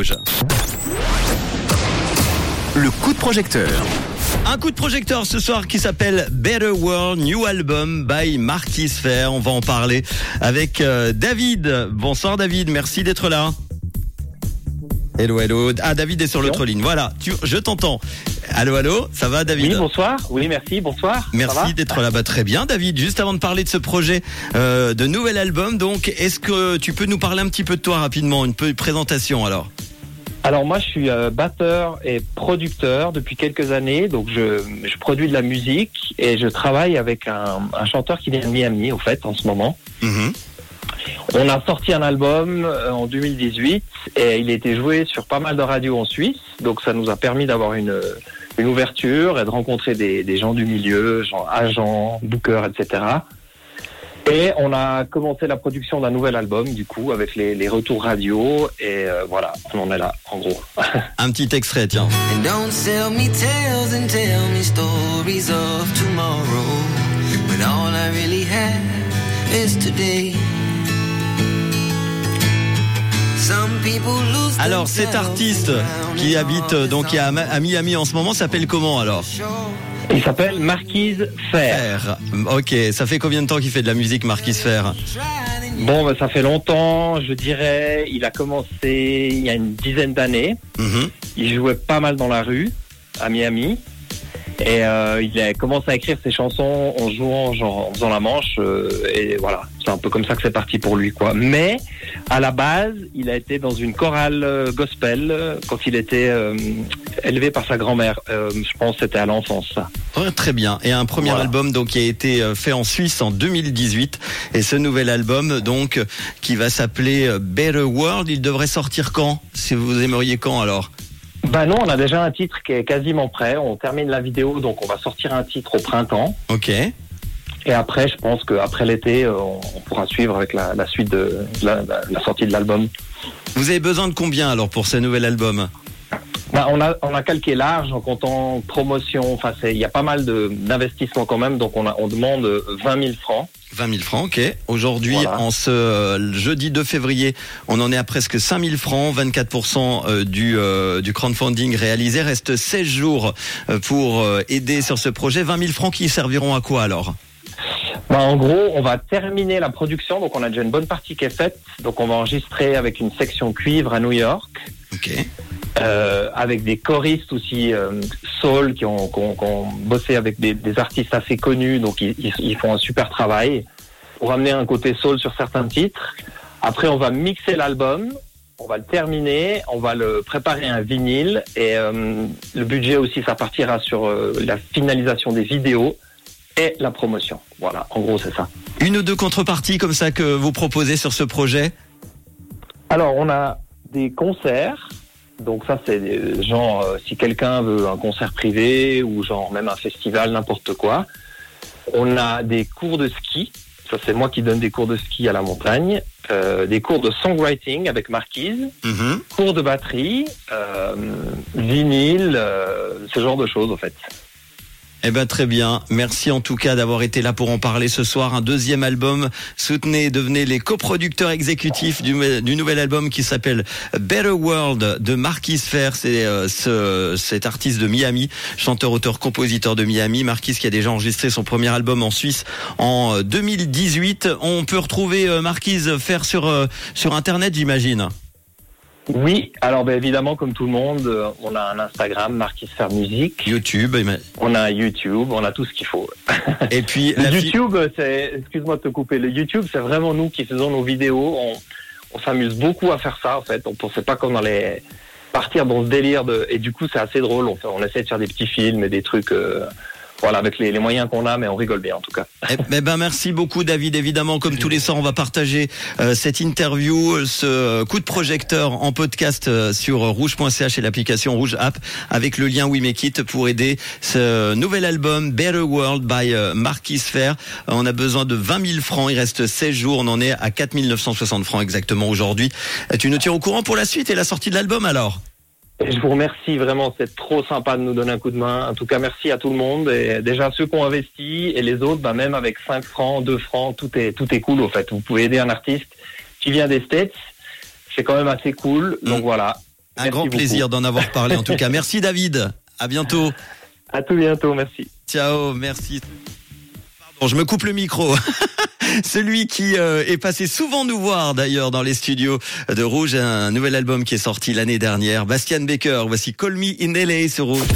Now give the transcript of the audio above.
Rouge. Le coup de projecteur. Un coup de projecteur ce soir qui s'appelle Better World, New Album by Marquis Fair. On va en parler avec euh, David. Bonsoir David, merci d'être là. Hello, hello. Ah, David est sur l'autre ligne. Voilà, tu, je t'entends. Allô, allô, ça va David? Oui, bonsoir. Oui, merci, bonsoir. Merci d'être là-bas. Très bien, David. Juste avant de parler de ce projet euh, de nouvel album, donc, est-ce que tu peux nous parler un petit peu de toi rapidement, une petite présentation alors Alors moi, je suis euh, batteur et producteur depuis quelques années. Donc je, je produis de la musique et je travaille avec un, un chanteur qui vient de Miami, au fait, en ce moment. Mhm. On a sorti un album euh, en 2018 et il a été joué sur pas mal de radios en Suisse. Donc ça nous a permis d'avoir une, une ouverture et de rencontrer des, des gens du milieu, genre agents, bookers, etc. Et on a commencé la production d'un nouvel album, du coup, avec les, les retours radio. Et euh, voilà, on en est là, en gros. Un petit extrait, tiens. And don't tell me tales and tell me stories of tomorrow when all I really have is today. Alors, cet artiste qui habite euh, donc à, Miami en ce moment s'appelle comment alors? Il s'appelle Marquise Fer. Ok, ça fait combien de temps qu'il fait de la musique, Marquis Fer? Bon, bah, ça fait longtemps, je dirais. Il a commencé il y a une dizaine d'années. Mhm. Il jouait pas mal dans la rue, à Miami. Et euh, il a commencé à écrire ses chansons en jouant, genre en faisant la manche. euh, et voilà, c'est un peu comme ça que c'est parti pour lui, quoi. Mais à la base, il a été dans une chorale euh, gospel euh, quand il était euh, élevé par sa grand-mère. Euh, je pense que c'était à l'enfance, ça. Ouais, très bien. Et un premier Voilà. album donc qui a été euh, fait en Suisse en 2018. Et ce nouvel album donc euh, qui va s'appeler euh, Better World, il devrait sortir quand? Si vous aimeriez quand alors? Bah non, on a déjà un titre qui est quasiment prêt. On termine la vidéo, donc on va sortir un titre au printemps. Ok. Et après, je pense qu'après l'été, euh, on on pourra suivre avec la, la suite de la, la- la sortie de l'album. Vous avez besoin de combien alors pour ce nouvel album? Bah, on, a, on a calqué large en comptant promotion. Enfin, il y a pas mal d'investissements quand même. Donc, on, a, on demande euh, 20 000 francs. 20 000 francs, ok. Aujourd'hui, Voilà. en ce euh, jeudi 2 février, on en est à presque 5 000 francs, 24% euh, du, euh, du crowdfunding réalisé. Reste 16 jours pour aider sur ce projet. 20 000 francs qui serviront à quoi alors? Bah, en gros, on va terminer la production. Donc, on a déjà une bonne partie qui est faite. Donc, on va enregistrer avec une section cuivre à New York. Ok. Euh, avec des choristes aussi euh, soul qui ont, qui ont- qui ont bossé avec des, des artistes assez connus, donc ils, ils- ils font un super travail pour amener un côté soul sur certains titres. Après, on va mixer l'album, on va le terminer, on va le préparer un vinyle et euh, le budget aussi, ça partira sur euh, la finalisation des vidéos et la promotion. Voilà, en gros, c'est ça. Une ou deux contreparties comme ça que vous proposez sur ce projet? Alors, on a des concerts. Donc ça, c'est genre, euh, si quelqu'un veut un concert privé ou genre même un festival, n'importe quoi. On a des cours de ski. Ça, c'est moi qui donne des cours de ski à la montagne. Euh, des cours de songwriting avec Marquise. Mhm. Cours de batterie. Euh, vinyle. euh, ce genre de choses, en fait. Eh ben très bien. Merci en tout cas d'avoir été là pour en parler ce soir. Un deuxième album. Soutenez, et devenez les coproducteurs exécutifs du, nouvel album qui s'appelle Better World de Marquis Fer. C'est euh, ce, cet artiste de Miami, chanteur, auteur, compositeur de Miami. Marquis qui a déjà enregistré son premier album en Suisse en euh, 2018. On peut retrouver euh, Marquis Fer sur euh, sur internet, j'imagine. Oui, alors ben, évidemment, comme tout le monde, euh, on a un Instagram, Marquise Faire Musique. YouTube. et ma- On a YouTube, on a tout ce qu'il faut. Et puis Le YouTube, c'est, excuse-moi de te couper, le YouTube, c'est vraiment nous qui faisons nos vidéos. On, on s'amuse beaucoup à faire ça, en fait. On pensait pas qu'on allait partir dans ce délire de, et du coup, c'est assez drôle. On, fait, on essaie de faire des petits films et des trucs, euh, voilà, avec les, les moyens qu'on a, mais on rigole bien, en tout cas. Eh eh ben merci beaucoup David. Évidemment, comme tous les soirs, on va partager euh, cette interview, euh, ce euh, coup de projecteur en podcast euh, sur rouge.ch et l'application Rouge App avec le lien We Make It pour aider ce nouvel album Better World by euh, Marquis Fair. On a besoin de 20 000 francs. Il reste 16 jours. On en est à 4 960 francs exactement aujourd'hui. Tu nous tiens au courant pour la suite et la sortie de l'album alors? Et je vous remercie vraiment, c'est trop sympa de nous donner un coup de main. En tout cas, merci à tout le monde. Et déjà, ceux qui ont investi et les autres, bah, même avec 5 francs, 2 francs, tout est, tout est cool, au fait. Vous pouvez aider un artiste qui vient des States. C'est quand même assez cool. Donc Mm. voilà. Un Merci grand beaucoup. plaisir d'en avoir parlé en tout cas. Merci David. À bientôt. À tout bientôt, merci. Ciao, merci. Pardon, je me coupe le micro. Celui qui euh, est passé souvent nous voir d'ailleurs dans les studios de Rouge, un nouvel album qui est sorti l'année dernière. Bastian Baker, voici Call Me in LA sur Rouge.